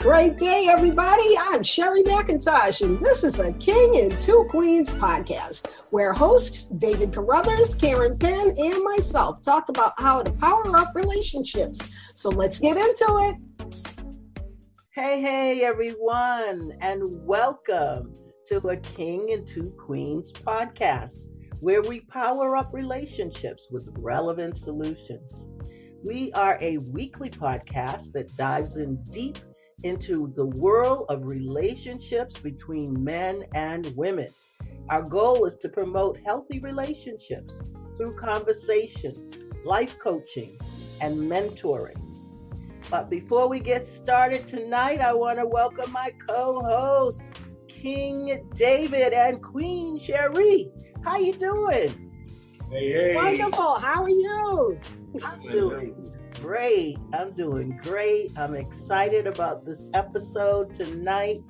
Great day, everybody. I'm Sherry McIntosh, and this is a King and Two Queens podcast where hosts David Carruthers, Karen Penn, and myself talk about how to power up relationships. So let's get into it. Hey, hey, everyone, and welcome to a King and Two Queens podcast where we power up relationships with relevant solutions. We are a weekly podcast that dives in deep into the world of relationships between men and women. Our goal is to promote healthy relationships through conversation, life coaching, and mentoring. But before we get started tonight, I want to welcome my co-hosts, King David and Queen Cherie. How you doing? Hey, hey. Wonderful. How are you? I'm doing great. I'm doing great. I'm excited about this episode tonight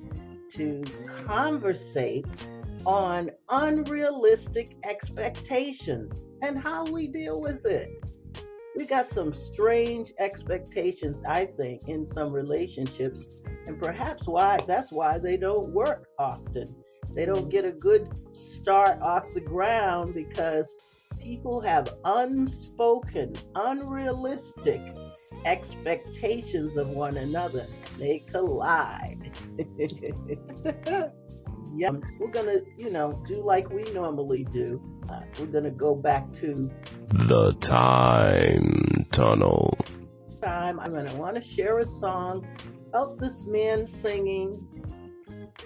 to conversate on unrealistic expectations and how we deal with it. We got some strange expectations, I think, in some relationships, and perhaps why that's why they don't work often. They don't get a good start off the ground because people have unspoken, unrealistic expectations of one another. They collide. yeah, we're gonna, you know, do like we normally do. Uh, we're gonna go back to the time tunnel. Time. I'm gonna want to share a song of this man singing.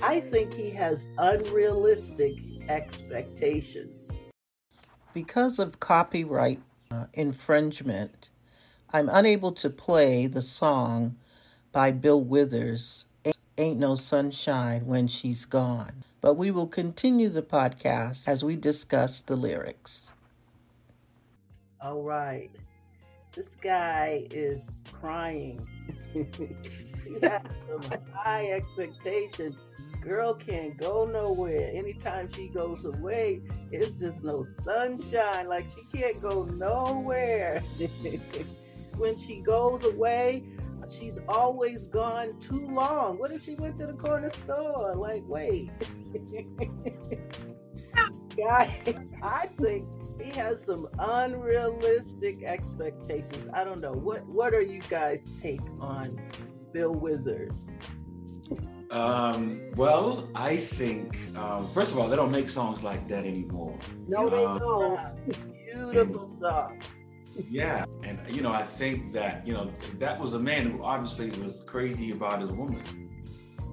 I think he has unrealistic expectations. Because of copyright uh, infringement, I'm unable to play the song by Bill Withers, Ain't No Sunshine When She's Gone. But we will continue the podcast as we discuss the lyrics. All right. This guy is crying. he has high expectation girl can't go nowhere. Anytime she goes away, it's just no sunshine. Like she can't go nowhere. when she goes away, she's always gone too long. What if she went to the corner store? Like, wait. Guys, I think he has some unrealistic expectations. I don't know. What what are you guys' take on Bill Withers? Um, well, I think um, first of all, they don't make songs like that anymore. No, they um, don't. Beautiful song. Yeah, and you know, I think that you know that was a man who obviously was crazy about his woman,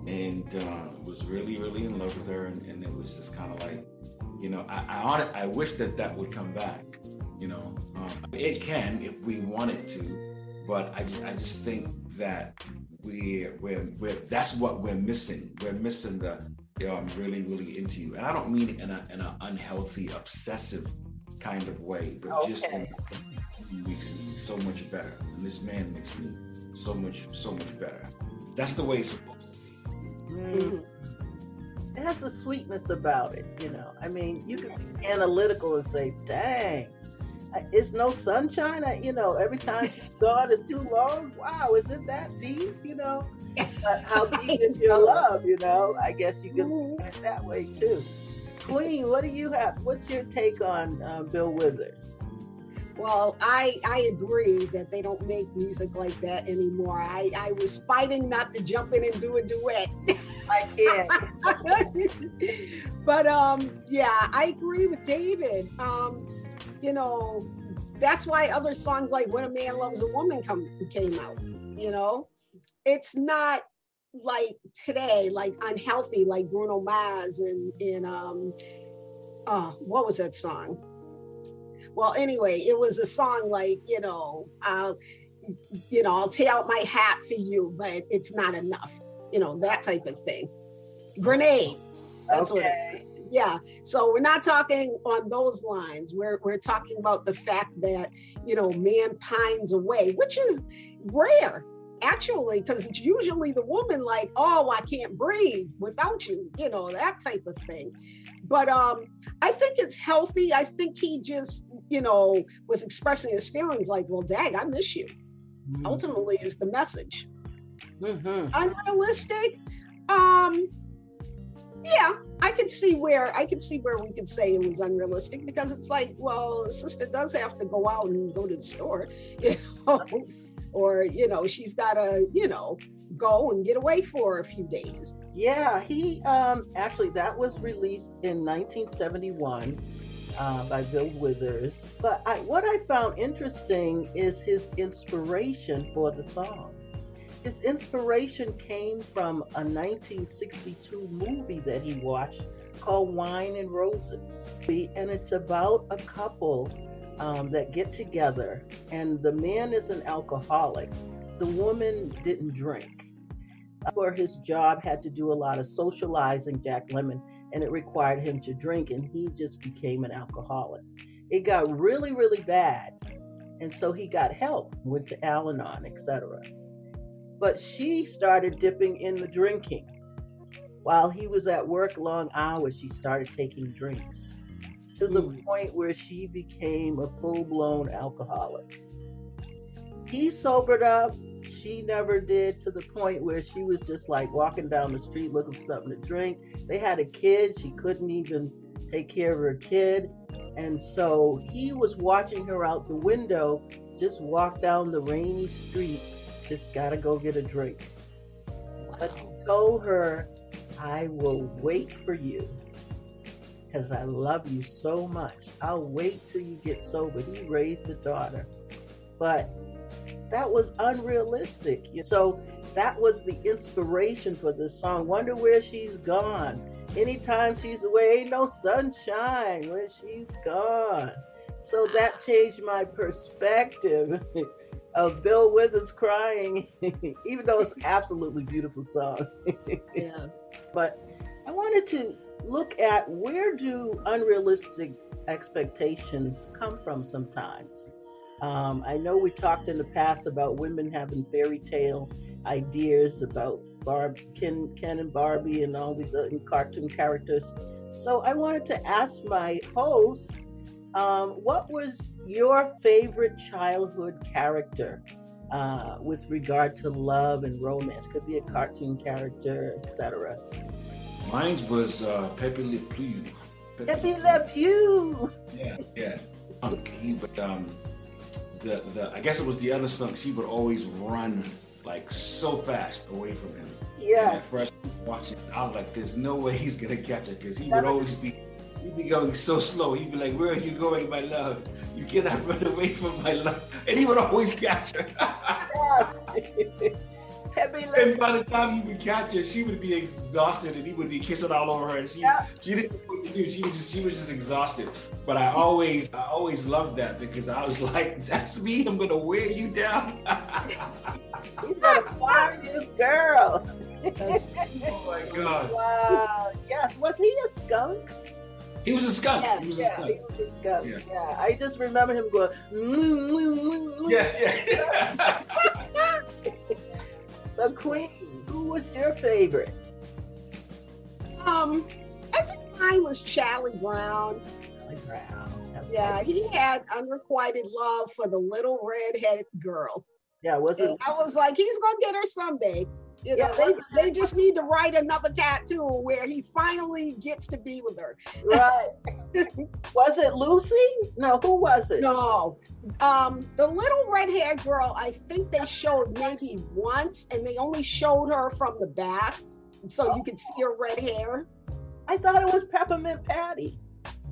and uh, was really, really in love with her, and, and it was just kind of like, you know, I, I, I wish that that would come back. You know, um, it can if we want it to, but I, I just think that we're, we're, we're that's what we're missing. We're missing the, you know, I'm really, really into you. And I don't mean in, a, in an unhealthy, obsessive kind of way, but okay. just in, makes me so much better. And this man makes me so much, so much better. That's the way it's supposed to be. Mm-hmm. It has a sweetness about it, you know. I mean, you can be analytical and say, dang, it's no sunshine. I, you know, every time she's is too long. Wow, is it that deep? You know, how deep is your love? You know, I guess you can look at it that way too. Queen, what do you have? What's your take on uh, Bill Withers? Well, I I agree that they don't make music like that anymore. I, I was fighting not to jump in and do a duet. I can't. but um, yeah, I agree with David. Um, you know, that's why other songs like When a Man Loves a Woman come came out. You know, it's not like today, like unhealthy, like Bruno Mars and in um oh, what was that song? Well, anyway, it was a song like, you know, I'll you know, I'll tear out my hat for you, but it's not enough. You know, that type of thing. Grenade. That's okay. what it is yeah. So we're not talking on those lines. We're, we're talking about the fact that you know man pines away which is rare actually because it's usually the woman like oh i can't breathe without you you know that type of thing. But um i think it's healthy. I think he just you know was expressing his feelings like well dang i miss you. Mm-hmm. ultimately is the message. Mm-hmm. Unrealistic. Um, yeah, I could see where I could see where we could say it was unrealistic because it's like, well, sister does have to go out and go to the store, you know, or you know, she's got to, you know, go and get away for a few days. Yeah, he um actually that was released in 1971 uh, by Bill Withers. But I, what I found interesting is his inspiration for the song. His inspiration came from a 1962 movie that he watched called Wine and Roses. And it's about a couple um, that get together, and the man is an alcoholic. The woman didn't drink. For his job, had to do a lot of socializing, Jack Lemmon, and it required him to drink, and he just became an alcoholic. It got really, really bad, and so he got help, went to Al-Anon, etc but she started dipping in the drinking. While he was at work long hours, she started taking drinks to the mm. point where she became a full blown alcoholic. He sobered up. She never did to the point where she was just like walking down the street looking for something to drink. They had a kid. She couldn't even take care of her kid. And so he was watching her out the window, just walk down the rainy street just gotta go get a drink. Wow. But he told her, I will wait for you because I love you so much. I'll wait till you get sober. He raised a daughter. But that was unrealistic. So that was the inspiration for this song. Wonder where she's gone. Anytime she's away, ain't no sunshine when she's gone. So that changed my perspective of Bill Withers crying, even though it's absolutely beautiful song. yeah. But I wanted to look at where do unrealistic expectations come from sometimes. Um, I know we talked in the past about women having fairy tale ideas about Barb, Ken, Ken and Barbie and all these other cartoon characters. So I wanted to ask my host, um, what was your favorite childhood character uh, with regard to love and romance? Could be a cartoon character, etc. Mine was uh, Pepe Le Pew. Pepe, Le Pew. Yeah, yeah. He but um, the the I guess it was the other son. She would always run like so fast away from him. Yeah. at first watching, I was like, "There's no way he's gonna catch her," because he would always be He'd be going so slow. He'd be like, Where are you going, my love? You cannot run away from my love. And he would always catch her. Yes. and by the time he would catch her, she would be exhausted and he would be kissing all over her. And she yeah. she didn't know what to do. She was just she was just exhausted. But I always I always loved that because I was like, That's me, I'm gonna wear you down. He's gonna fire this girl. oh my god. Wow. Yes. Was he a skunk? He was a skunk. Yes, he was yeah, a skunk. He was a skunk. Yeah. yeah. I just remember him going. Mm, mm, mm, yes, yeah. the Queen. Who was your favorite? Um, I think mine was Charlie Brown. Charlie Brown. Yeah, he had unrequited love for the little red-headed girl. Yeah, was it? I was like, he's gonna get her someday. You know, yeah, they, they just need to write another tattoo where he finally gets to be with her. Right. was it Lucy? No, who was it? No. Um, the little red haired girl, I think they showed maybe once and they only showed her from the back. So oh. you could see her red hair. I thought it was Peppermint Patty.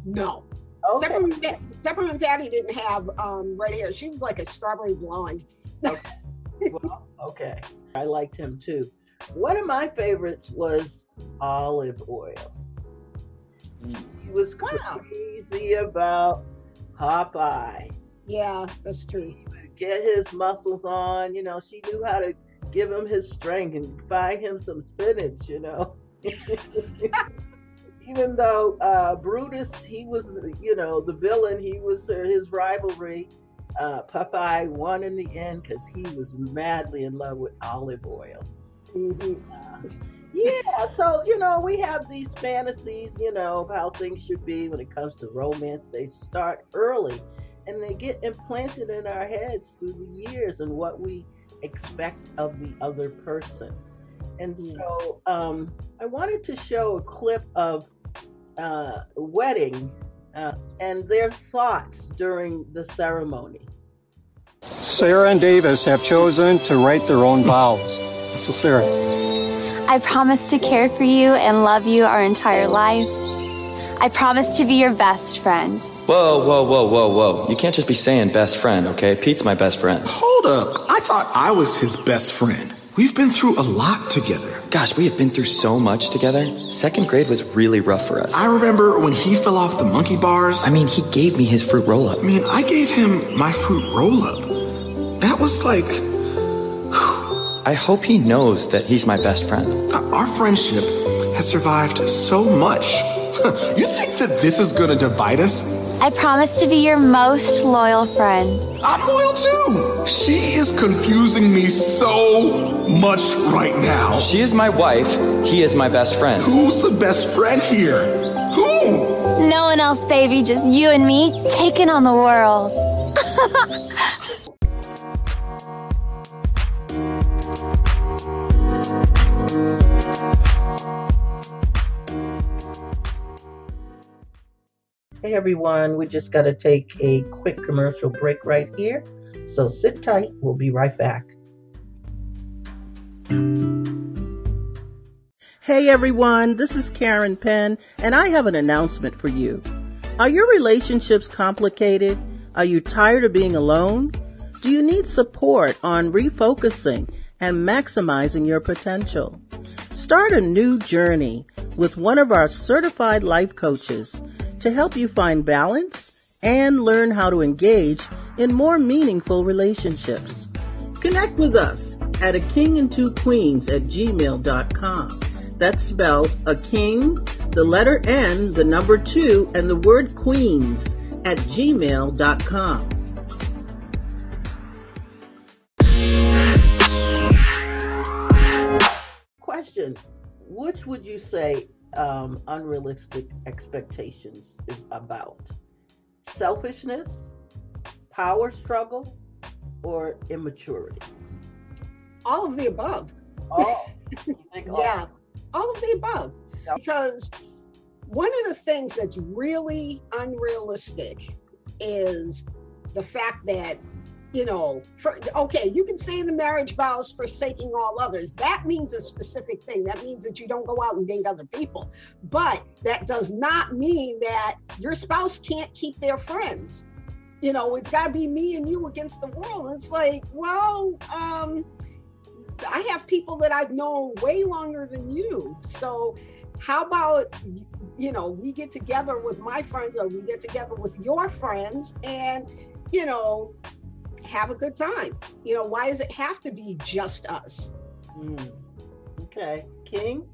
No. Okay. Peppermint, Peppermint Patty didn't have um, red hair. She was like a strawberry blonde. Okay. well, okay. I liked him too. One of my favorites was Olive Oyl. He was crazy wow. about Popeye. Yeah, that's true. Get his muscles on. You know, she knew how to give him his strength and find him some spinach, you know. Even though uh, Brutus, he was, you know, the villain, he was his rivalry uh, Popeye won in the end because he was madly in love with Olive Oyl. Mm-hmm. Uh, yeah, so you know we have these fantasies, you know, of how things should be when it comes to romance. They start early, and they get implanted in our heads through the years and what we expect of the other person. And so um, I wanted to show a clip of uh, wedding uh, and their thoughts during the ceremony. Sarah and Davis have chosen to write their own vows. So, Sarah. I promise to care for you and love you our entire life. I promise to be your best friend. Whoa, whoa, whoa, whoa, whoa. You can't just be saying best friend, okay? Pete's my best friend. Hold up. I thought I was his best friend. We've been through a lot together. Gosh, we have been through so much together. Second grade was really rough for us. I remember when he fell off the monkey bars. I mean, he gave me his fruit roll up. I mean, I gave him my fruit roll up. That was like. I hope he knows that he's my best friend. Our friendship has survived so much. you think that this is gonna divide us? I promise to be your most loyal friend. I'm loyal too. She is confusing me so much right now. She is my wife. He is my best friend. Who's the best friend here? Who? No one else, baby. Just you and me taking on the world. Hey everyone, we just got to take a quick commercial break right here. So sit tight, we'll be right back. Hey everyone, this is Karen Penn, and I have an announcement for you. Are your relationships complicated? Are you tired of being alone? Do you need support on refocusing and maximizing your potential? Start a new journey with one of our certified life coaches to help you find balance and learn how to engage in more meaningful relationships. Connect with us at a king and two queens at gmail.com. That's spelled a king, the letter N, the number two, and the word queens at gmail.com. Question Which would you say um, unrealistic expectations is about? Selfishness, power struggle, or immaturity? All of the above. Oh, all- yeah, all of the above. Yep. Because one of the things that's really unrealistic is the fact that, you know, for, okay, you can say in the marriage vows forsaking all others. That means a specific thing. That means that you don't go out and date other people. But that does not mean that your spouse can't keep their friends. You know, it's got to be me and you against the world. It's like, well, um, I have people that I've known way longer than you. So how about you know we get together with my friends or we get together with your friends and you know have a good time. You know, why does it have to be just us? Mm. Okay, King.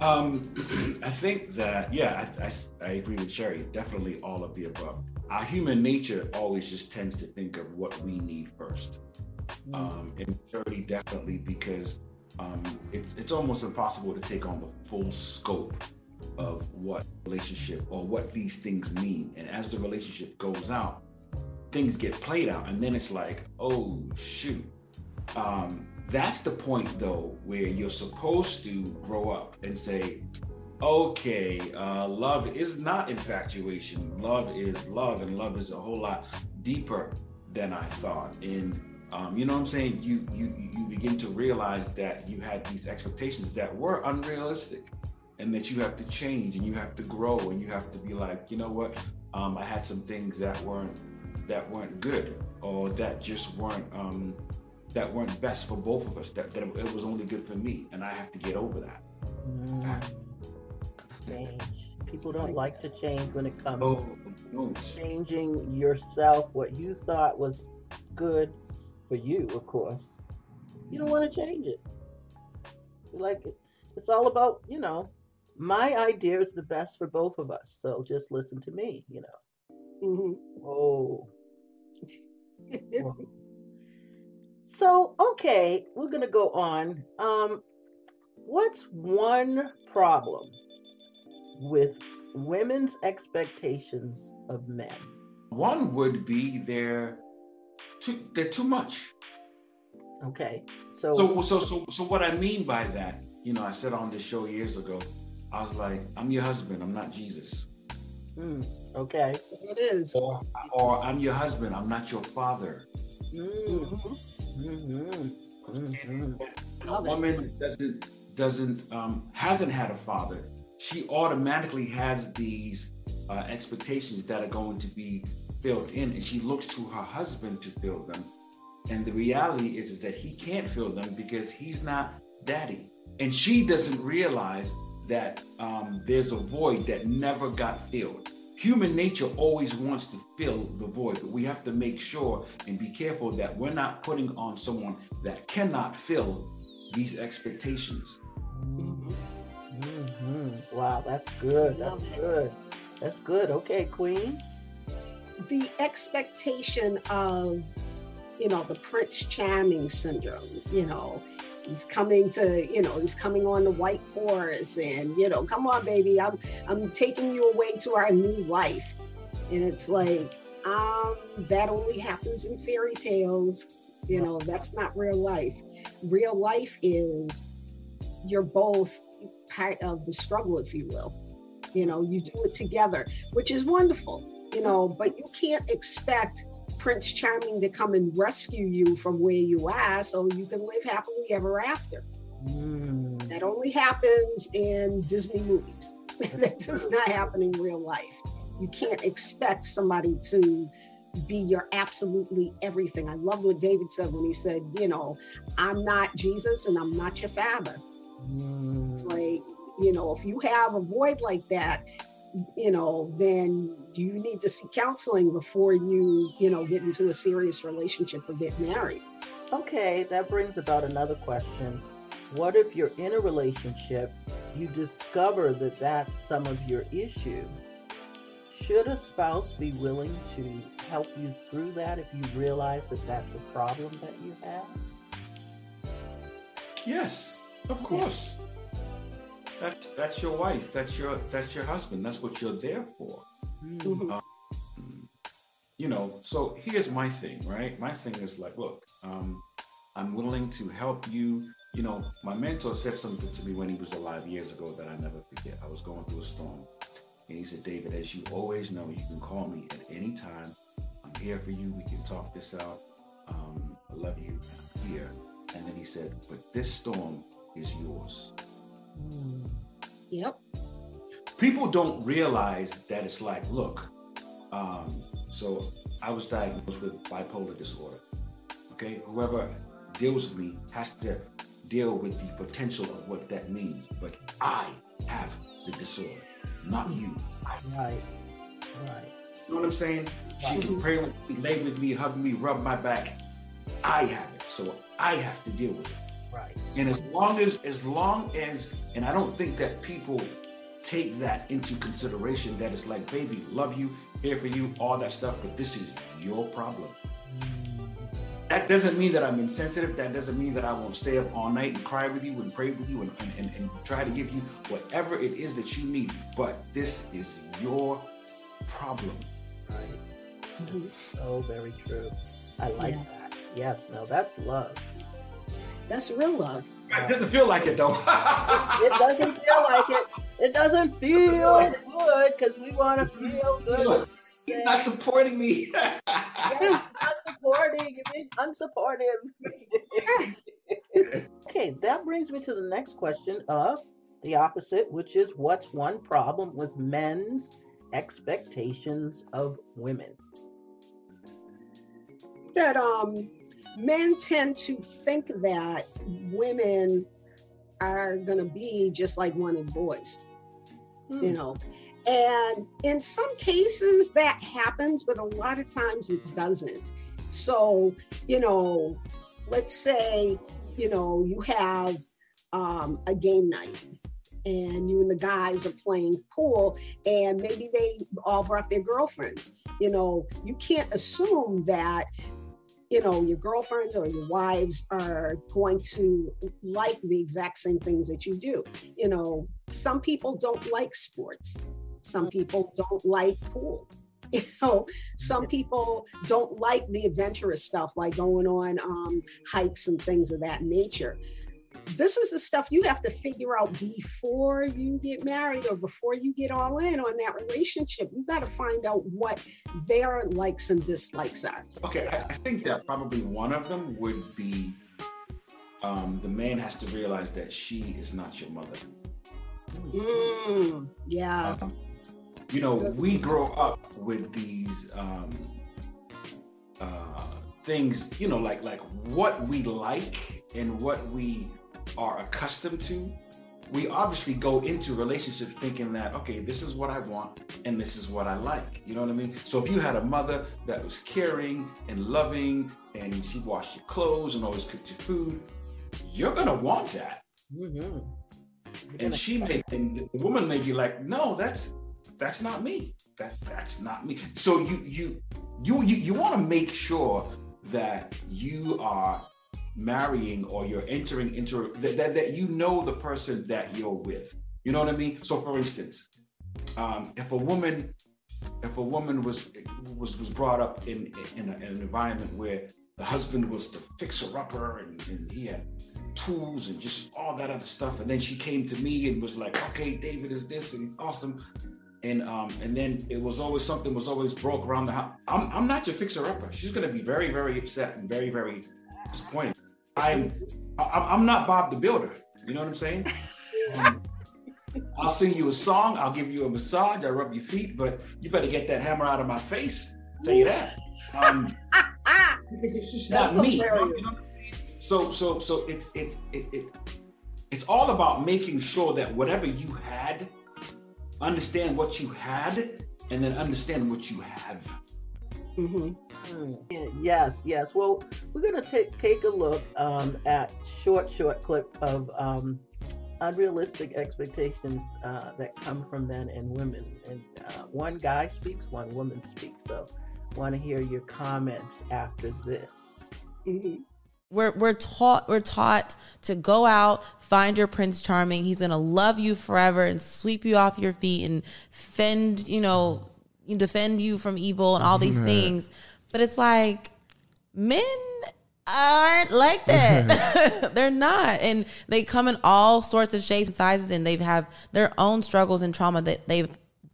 Um, I think that yeah, I, I, I agree with Sherry. Definitely all of the above. Our human nature always just tends to think of what we need first. Um, and maturity definitely because um, it's it's almost impossible to take on the full scope of what relationship or what these things mean. And as the relationship goes out, things get played out, and then it's like, oh shoot. Um, that's the point though where you're supposed to grow up and say, okay, uh, love is not infatuation. Love is love, and love is a whole lot deeper than I thought. And um, you know what I'm saying? You you you begin to realize that you had these expectations that were unrealistic, and that you have to change and you have to grow and you have to be like, you know what? Um, I had some things that weren't that weren't good or that just weren't um, that weren't best for both of us. That that it was only good for me, and I have to get over that. Mm. Change. People don't like to change when it comes Oh, no. to changing yourself. What you thought was good for you, of course. You don't want to change it. You like it. It's all about, you know, my idea is the best for both of us. So just listen to me, you know. Mhm. Oh. Whoa. So, okay, we're going to go on. Um, what's one problem with women's expectations of men? One would be they're too they're too much. Okay. So, So, so, so, so, what I mean by that, you know, I said on this show years ago, I was like, I'm your husband, I'm not Jesus. mm, okay. It is. Or, or I'm your husband, I'm not your father. Mm, mhm, mhm. a Love it. woman doesn't doesn't um, hasn't had a father, she automatically has these uh, expectations that are going to be filled in, and she looks to her husband to fill them. And the reality is, is that he can't fill them because he's not daddy, and she doesn't realize that um, there's a void that never got filled. Human nature always wants to fill the void, but we have to make sure and be careful that we're not putting on someone that cannot fill these expectations. Mhm. Wow, that's good. That's it. good. That's good. Okay, Queen. the expectation of you know the prince charming syndrome you know he's coming to you know he's coming on the white horse and you know come on baby i'm i'm taking you away to our new life. And it's like um that only happens in fairy tales. You know that's not real life. Real life is you're both part of the struggle if you will. You know you do it together which is wonderful you know but you can't expect prince charming to come and rescue you from where you are so you can live happily ever after. Mm, that only happens in disney movies. That does not happen in real life. You can't expect somebody to be your absolutely everything. I love what david said when he said you know i'm not jesus and i'm not your father. Mm. like you know if you have a void like that you know then do you need to seek counseling before you you know get into a serious relationship or get married Okay, that brings about another question. What if you're in a relationship, you discover that that's some of your issue? Should a spouse be willing to help you through that if you realize that that's a problem that you have? Yes, of course. That's that's your wife. That's your that's your husband. That's what you're there for. Mhm. You know. So here's my thing, right? My thing is like, look, um, I'm willing to help you. You know, my mentor said something to me when he was alive years ago that I never forget. I was going through a storm, and he said, David, as you always know, you can call me at any time. I'm here for you. We can talk this out. Um, I love you. I'm here. And then he said, but this storm is yours. Mm, yep people don't realize that it's like, look, um, so I was diagnosed with bipolar disorder. Okay, whoever deals with me has to deal with the potential of what that means. But I have the disorder, not you. Right, right. You know what I'm saying? She can pray with me, lay with me, hug me, rub my back. I have it, so I have to deal with it. Right. And as long as, as long as, and I don't think that people take that into consideration that it's like, baby, love you, here for you, all that stuff, but this is your problem. Mm-hmm. That doesn't mean that I'm insensitive. That doesn't mean that I won't stay up all night and cry with you and pray with you and, and, and, and try to give you whatever it is that you need. But this is your problem. Right. So very true. I like Yeah. that. Yes, no, that's love. That's real love It doesn't feel like it though. It doesn't feel like it. It doesn't feel good because we want to feel good. You're not supporting me. Yes, not supporting. You're being unsupportive. okay, that brings me to the next question of the opposite, which is what's one problem with men's expectations of women? that um men tend to think that women are going to be just like wanted boys you know? And in some cases that happens but a lot of times it doesn't. So you know let's say you know you have um, a game night and you and the guys are playing pool and maybe they all brought their girlfriends. You know you can't assume that you know your girlfriends or your wives are going to like the exact same things that you do. You know some people don't like sports. Some people don't like pool. You know, some people don't like the adventurous stuff, like going on um, hikes and things of that nature. This is the stuff you have to figure out before you get married or before you get all in on that relationship. You got to find out what their likes and dislikes are. Okay, I, I think that probably one of them would be um, the man has to realize that she is not your mother. Mm, yeah. Um, you know, we grow up with these um, uh, things, you know, like like what we like and what we are accustomed to. We obviously go into relationships thinking that okay, this is what I want and this is what I like. You know what I mean? So if you had a mother that was caring and loving and she washed your clothes and always cooked your food, you're gonna want that. Mm-hmm. And she may, and the woman may be like, no, that's that's not me. That that's not me. So you you you you, you want to make sure that you are marrying or you're entering into that, that that you know the person that you're with. You know what I mean? So for instance, um, if a woman if a woman was was was brought up in in, a, in an environment where the husband was the fixer upper and, and he had tools and just all that other stuff. And then she came to me and was like, okay, David is this and he's awesome. And um, and then it was always something was always broke around the house. I'm, I'm not your fixer upper. She's gonna be very, very upset and very, very disappointed. I'm I'm not Bob the Builder. You know what I'm saying? Um, I'll sing you a song, I'll give you a massage, I'll rub your feet, but you better get that hammer out of my face. I'll tell you that. Um, it's just not me. You know so so so it's it's it, it it's all about making sure that whatever you had, understand what you had, and then understand what you have. Mm-hmm. Yes, yes. Well, we're going to take take a look um, at short, short clip of um, unrealistic expectations uh, that come from men and women. And uh, one guy speaks, one woman speaks. So, want to hear your comments after this. Mm-hmm. We're we're taught we're taught to go out, find your prince charming. He's gonna love you forever and sweep you off your feet and fend, you know, defend you from evil and all these things. But it's like men aren't like that. They're not. And they come in all sorts of shapes and sizes and they have their own struggles and trauma that they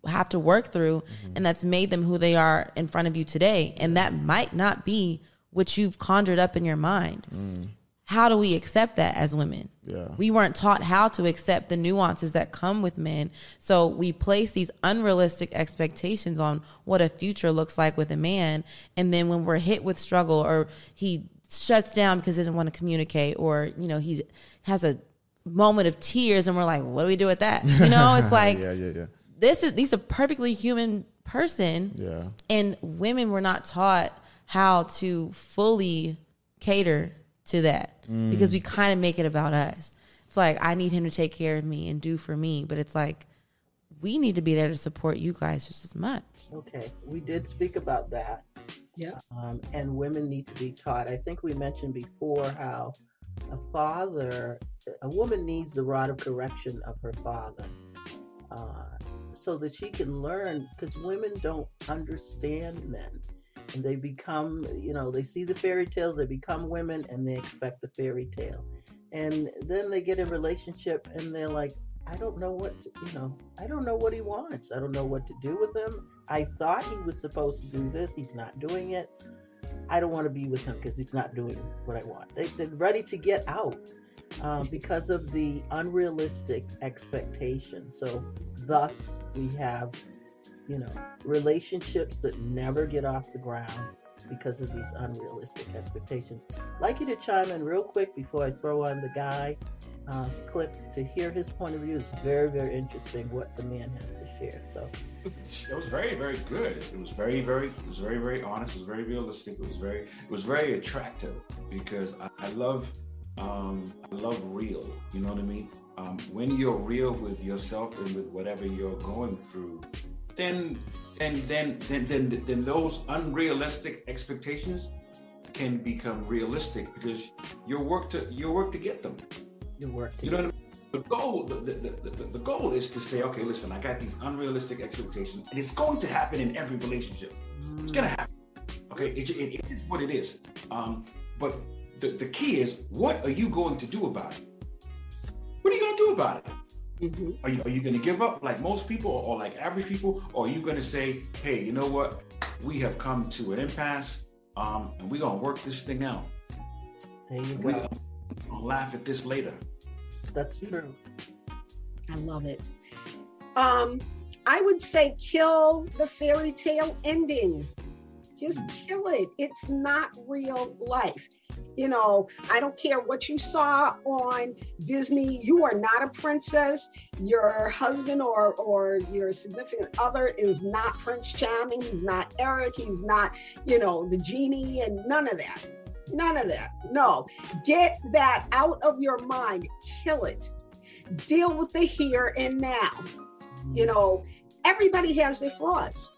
have to work through mm-hmm. and that's made them who they are in front of you today. And that might not be what you've conjured up in your mind. Mm. How do we accept that as women? Yeah. We weren't taught how to accept the nuances that come with men. So we place these unrealistic expectations on what a future looks like with a man. And then when we're hit with struggle or he shuts down because he doesn't want to communicate or, you know, he has a moment of tears and we're like, what do we do with that? You know, it's like, yeah, yeah, yeah. This is, these are perfectly human person. Yeah. And women were not taught how to fully cater to that mm. because we kind of make it about us. It's like I need him to take care of me and do for me, but it's like we need to be there to support you guys just as much. Okay, we did speak about that. Yeah. Um, and women need to be taught. I think we mentioned before how a father, a woman needs the rod of correction of her father. Uh, so that she can learn because women don't understand men and they become, you know, they see the fairy tales, they become women, and they expect the fairy tale. And then they get a relationship and they're like, I don't know what, to, you know, I don't know what he wants. I don't know what to do with him. I thought he was supposed to do this. He's not doing it. I don't want to be with him because he's not doing what I want. They, are ready to get out uh, because of the unrealistic expectation. So, thus, we have you know, relationships that never get off the ground because of these unrealistic expectations. I'd like you to chime in real quick before I throw on the guy uh, clip to hear his point of view. It's very, very interesting what the man has to share. So it was very, very good. It was very, very, it was very, very honest. It was very realistic. It was very, it was very attractive because I, I love, um, I love real. You know what I mean? Um, when you're real with yourself and with whatever you're going through, then and then then then then those unrealistic expectations can become realistic because your work to you work to get them. You work. you know what I mean? the goal, the, the, the, the, goal is to say, okay, listen, I got these unrealistic expectations, and it's going to happen in every relationship. It's gonna happen. Okay, it, it, it is what it is. Um, but the, the key is, what are you going to do about it? What are you going to do about it? Mm-hmm. Are you, are you going to give up like most people or, or like average people? Or are you going to say, hey, you know what? We have come to an impasse um, and we're going to work this thing out. There you go. We're going to laugh at this later. That's true. I love it. Um, I would say kill the fairy tale ending. Just kill it. It's not real life. You know, I don't care what you saw on Disney. You are not a princess. Your husband or or your significant other is not Prince Charming. He's not Eric. He's not, you know, the genie and none of that. None of that. No. Get that out of your mind. Kill it. Deal with the here and now. You know, everybody has their flaws,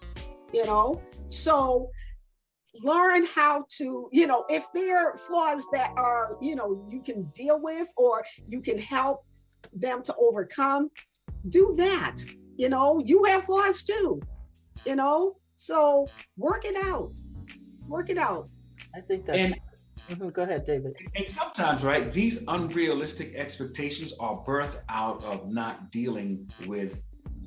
you know. So learn how to, you know, if there are flaws that are, you know, you can deal with or you can help them to overcome, do that. You know, you have flaws too, you know, so work it out. Work it out. I think that. And, mm-hmm. Go ahead, David. And sometimes, right, these unrealistic expectations are birthed out of not dealing with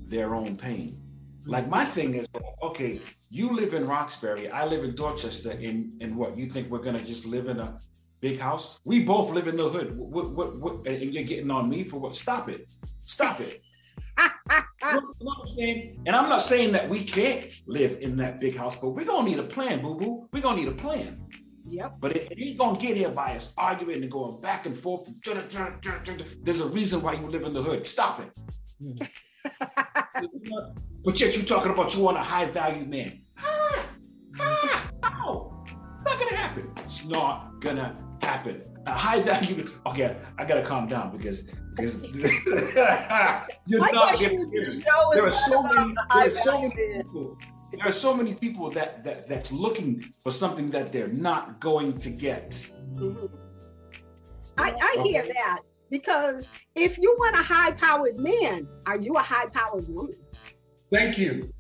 their own pain. Like my thing is, okay, you live in Roxbury, I live in Dorchester, in in what you think we're gonna just live in a big house? We both live in the hood. What, what, what, and you're getting on me for what? Stop it! Stop it! you know I'm saying? And I'm not saying that we can't live in that big house, but we're gonna need a plan, boo boo. We're gonna need a plan. Yep. But it, it ain't gonna get here by us arguing and going back and forth. There's a reason why you live in the hood. Stop it. But yet you're talking about you want a high value man. Ah, ah? Not gonna happen. It's not gonna happen. A high value. Okay, I gotta calm down because because you're My not. There are so many. There are so many people. There are so many people that that that's looking for something that they're not going to get. Mm-hmm. I, I hear that. Because if you want a high powered man, are you a high powered woman? Thank you.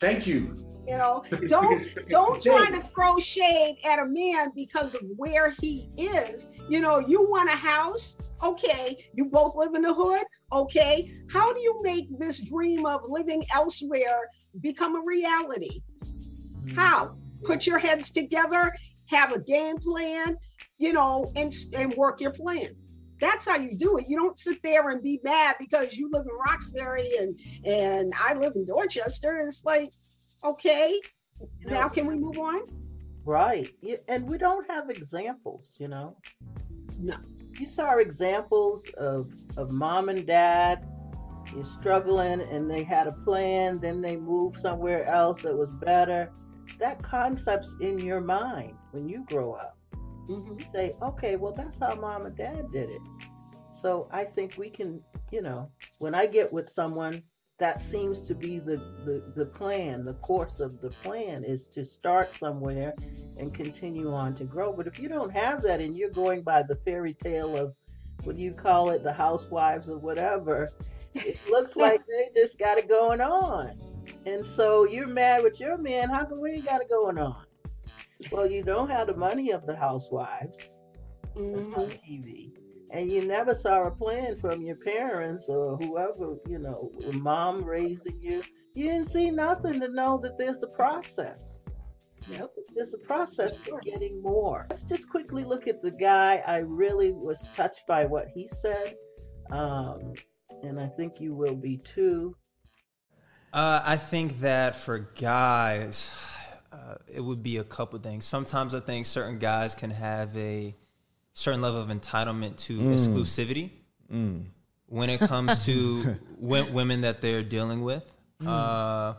Thank you. You know, don't don't try to throw shade at a man because of where he is. You know, you want a house, okay. You both live in the hood, okay. How do you make this dream of living elsewhere become a reality? Hmm. How? Put your heads together, have a game plan, you know, and and work your plan. That's how you do it. You don't sit there and be mad because you live in Roxbury and and I live in Dorchester. It's like, okay, you know, now can we move on? Right. And we don't have examples, you know. No. You saw examples of of mom and dad is struggling and they had a plan, then they moved somewhere else that was better. That concept's in your mind when you grow up mm-hmm. say, okay, well, that's how mom and dad did it. So I think we can, you know, when I get with someone, that seems to be the, the, the plan, the course of the plan is to start somewhere and continue on to grow. But if you don't have that and you're going by the fairy tale of what do you call it, the housewives or whatever, it looks like they just got it going on. And so you're mad with your man. How come we ain't got it going on? Well, you don't have the money of the housewives mm-hmm. on TV. And you never saw a plan from your parents or whoever, you know, mom raising you. You didn't see nothing to know that there's a process. Yep. There's a process to getting more. Let's just quickly look at the guy. I really was touched by what he said. Um, and I think you will be too. Uh, I think that for guys, uh, it would be a couple things. Sometimes I think certain guys can have a certain level of entitlement to mm. exclusivity mm. when it comes to w- women that they're dealing with. Mm. Uh,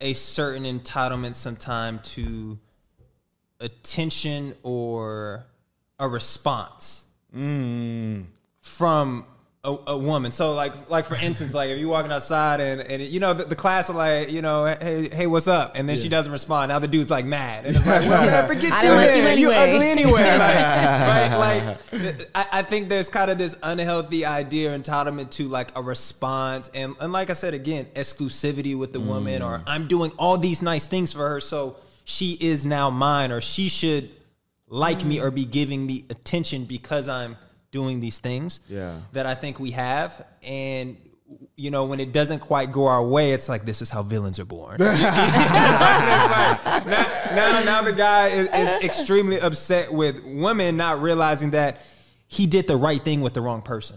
a certain entitlement sometimes to attention or a response mm. from a, a woman. So like like for instance, like if you're walking outside and and you know the, the class are like you know hey hey what's up, and then she doesn't respond. Now the dude's like mad, and it's like well man, forget I you, don't like you you anyway. ugly anyway. Like, right? Like I, I think there's kind of this unhealthy idea entitlement to like a response, and and like I said again, exclusivity with the woman, or mm. I'm doing all these nice things for her, so she is now mine, or she should like me mm. or be giving me attention because I'm doing these things Yeah. that I think we have. And you know, when it doesn't quite go our way, it's like this is how villains are born. now, now, now the guy is, is extremely upset with women not realizing that he did the right thing with the wrong person.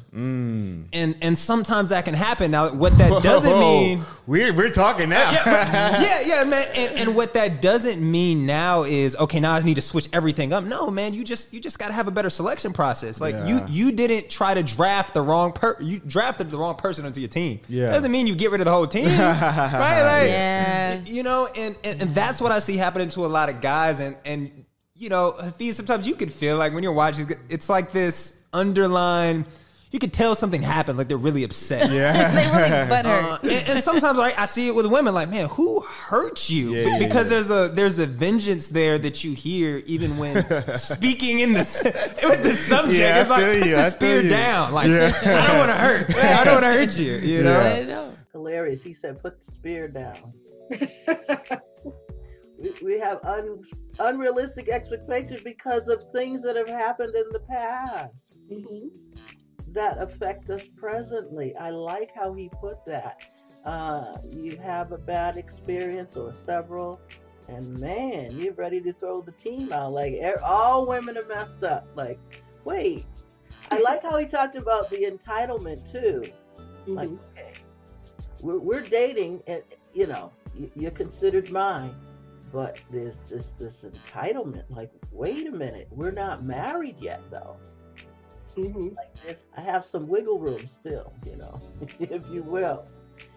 And and sometimes that can happen. Now, what that doesn't Whoa, mean we're we're talking now. yeah, but- yeah, yeah, man. And, and what that doesn't mean now is okay. Now I need to switch everything up. No, man. You just you just got to have a better selection process. Like you you didn't try to draft the wrong per. You drafted the wrong person onto your team. Yeah. doesn't mean you get rid of the whole team, right? Like Yeah. you know, and, and and that's what I see happening to a lot of guys. And and you know, Hafiz, sometimes you could feel like when you're watching, it's like this underline. You could tell something happened, like they're really upset. Yeah. they really butthurt. Uh, and, and sometimes right, I see it with women, like, man, who hurt you? Yeah, yeah, because yeah. there's a there's a vengeance there that you hear even when speaking in the with the subject. Yeah, it's like feel put you, the I spear down. Like Yeah. I don't want to hurt. I don't want to hurt you. You know. I know. hilarious. He said, "Put the spear down." We, we have un, unrealistic expectations because of things that have happened in the past Mhm. that affect us presently. I like how he put that. Uh, you have a bad experience or several, and man, you're ready to throw the team out. Like all women are messed up. Like, wait. I like how he talked about the entitlement too. Like, Mhm. okay, we're, we're dating, and you know, you're considered mine, but there's just this entitlement. Like, wait a minute, we're not married yet, though. Mhm. Like this, I have some wiggle room still, you know, if you will.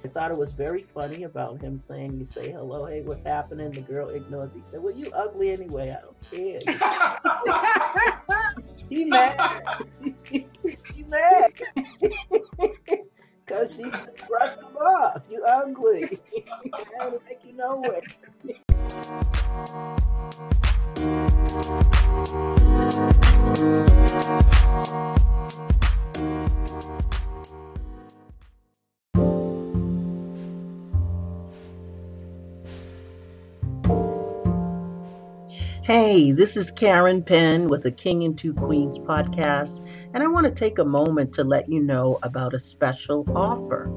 I thought it was very funny about him saying, "You say hello, hey, what's happening?" The girl ignores. He said, "Well, you ugly anyway. I don't care." he mad. he mad. Cause she brushed him off. You ugly. To make you know it. Hey, this is Karen Penn with the King and Two Queens podcast, and I want to take a moment to let you know about a special offer.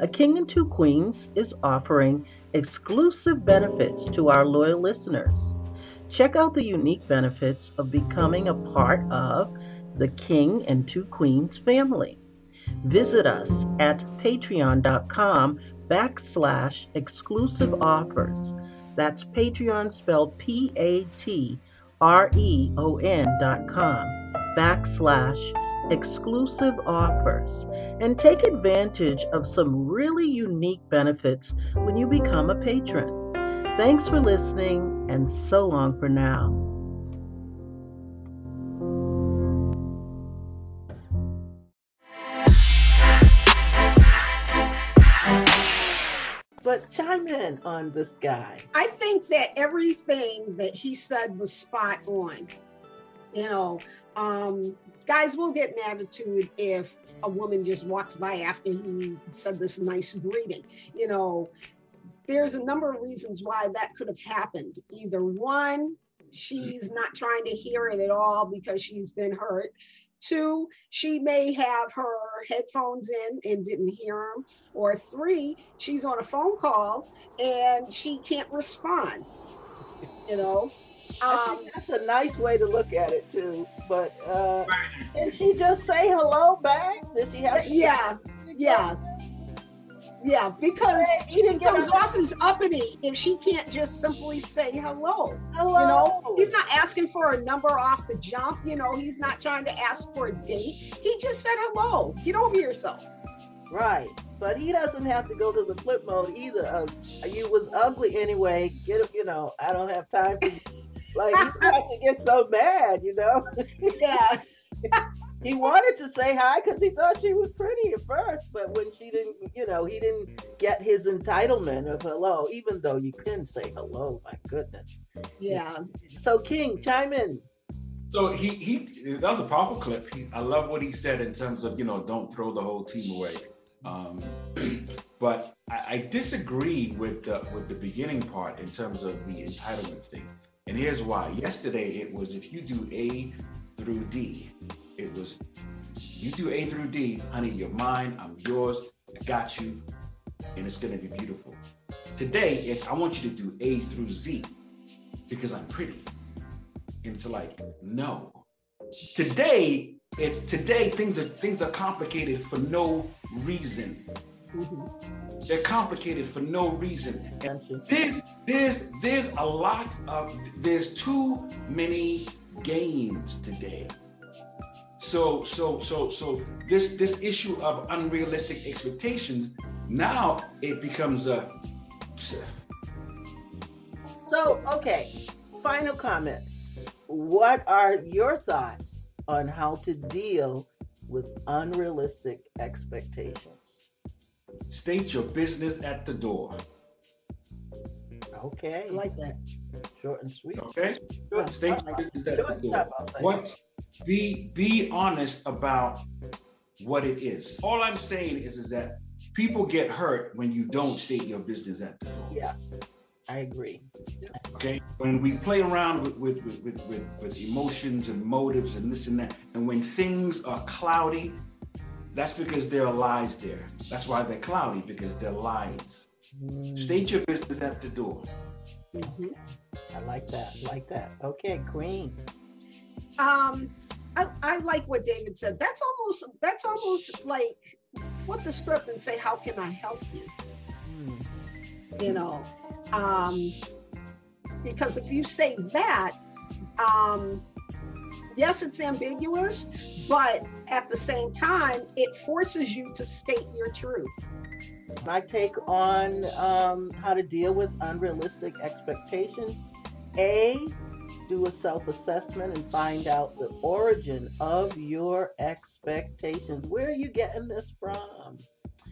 A King and Two Queens is offering exclusive benefits to our loyal listeners. Check out the unique benefits of becoming a part of the King and Two Queens family. Visit us at patreon.com backslash exclusive offers. That's Patreon spelled P A T R E O N dot com backslash exclusive offers and take advantage of some really unique benefits when you become a patron. Thanks for listening and so long for now. But chime in on this guy. I think that everything that he said was spot on. You know, um, guys will get an attitude if a woman just walks by after he said this nice greeting. You know, there's a number of reasons why that could have happened. Either one, she's not trying to hear it at all because she's been hurt. Two, she may have her headphones in and didn't hear him. Or three, she's on a phone call and she can't respond. You know, um, think that's a nice way to look at it too. But uh, did she just say hello back? Did she have? yeah, yeah, yeah. Because He didn't he get comes off as uppity if she can't just simply say hello. Hello. You know, he's not asking for a number off the jump. You know, he's not trying to ask for a date. He just said hello. Get over yourself. Right. But he doesn't have to go to the flip mode either. Of you was ugly anyway. Get him. You know, I don't have time for you. Like you had to get so mad. You know. Yeah. he wanted to say hi because he thought she was pretty at first, but when she didn't, you know, he didn't get his entitlement of hello, even though you can say hello. My goodness. Yeah. So King, chime in. So he he that was a powerful clip. He, I love what he said in terms of you know don't throw the whole team away. Um, but I, I disagree with the with the beginning part in terms of the entitlement thing. And here's why. Yesterday it was if you do A through D, it was you do A through D, honey, you're mine, I'm yours, I got you, and it's gonna be beautiful. Today it's I want you to do A through Z because I'm pretty. And it's like, no. Today, it's today things are things are complicated for no reason. They're complicated for no reason. And there's there's there's a lot of there's too many games today. So so so so this this issue of unrealistic expectations now it becomes a So okay, final comments. What are your thoughts on how to deal with unrealistic expectations? State your business at the door. Okay. I like that. Short and sweet. Okay? Short, State your business at the door. What be be honest about what it is. All I'm saying is is that people get hurt when you don't state your business at the door. Yes, I agree. Okay, when we play around with with, with, with, with with emotions and motives and this and that, and when things are cloudy, that's because there are lies there. That's why they're cloudy because they're lies. State your business at the door. Mhm. I like that. Like that. Okay, Queen. Um, I, I like what David said. That's almost that's almost like flip the script and say, how can I help you? Hmm. You know, um, because if you say that, um, yes, it's ambiguous, but at the same time, it forces you to state your truth. My take on um, how to deal with unrealistic expectations. A, do a self assessment and find out the origin of your expectations. Where are you getting this from?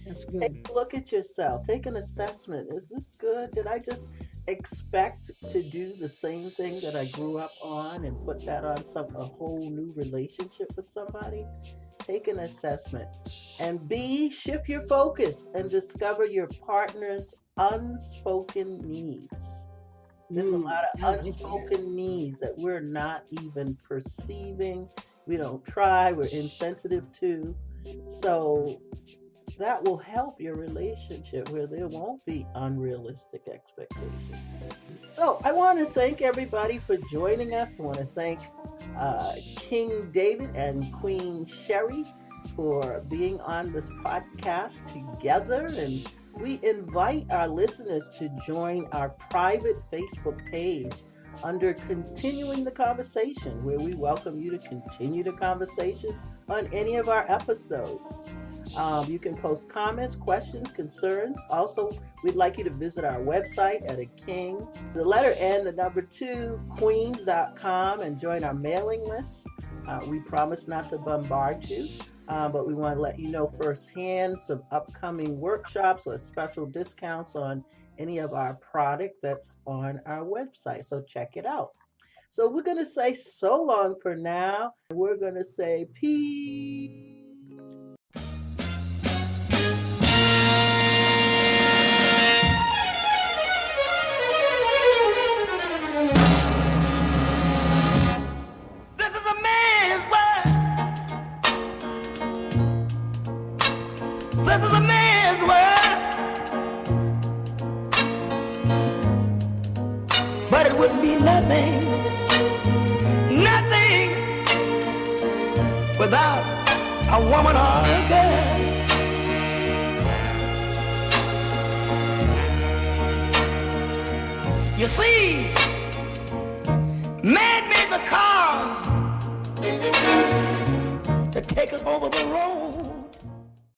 That's good. Take a look at yourself. Take an assessment. Is this good? Did I just expect to do the same thing that I grew up on and put that on some a whole new relationship with somebody? Take an assessment. And B, shift your focus and discover your partner's unspoken needs. There's a Mm, lot of I like that. unspoken needs that we're not even perceiving. We don't try, we're insensitive to. So that will help your relationship where there won't be unrealistic expectations. So I want to thank everybody for joining us. I want to thank uh, King David and Queen Sherry for being on this podcast together. And we invite our listeners to join our private Facebook page under Continuing the Conversation, where we welcome you to continue the conversation on any of our episodes. Um, you can post comments, questions, concerns. Also, we'd like you to visit our website at a king, the letter N, the number two, queens.com, and join our mailing list. Uh, we promise not to bombard you, uh, but we want to let you know firsthand some upcoming workshops or special discounts on any of our product that's on our website. So check it out. So we're going to say so long for now. We're going to say peace.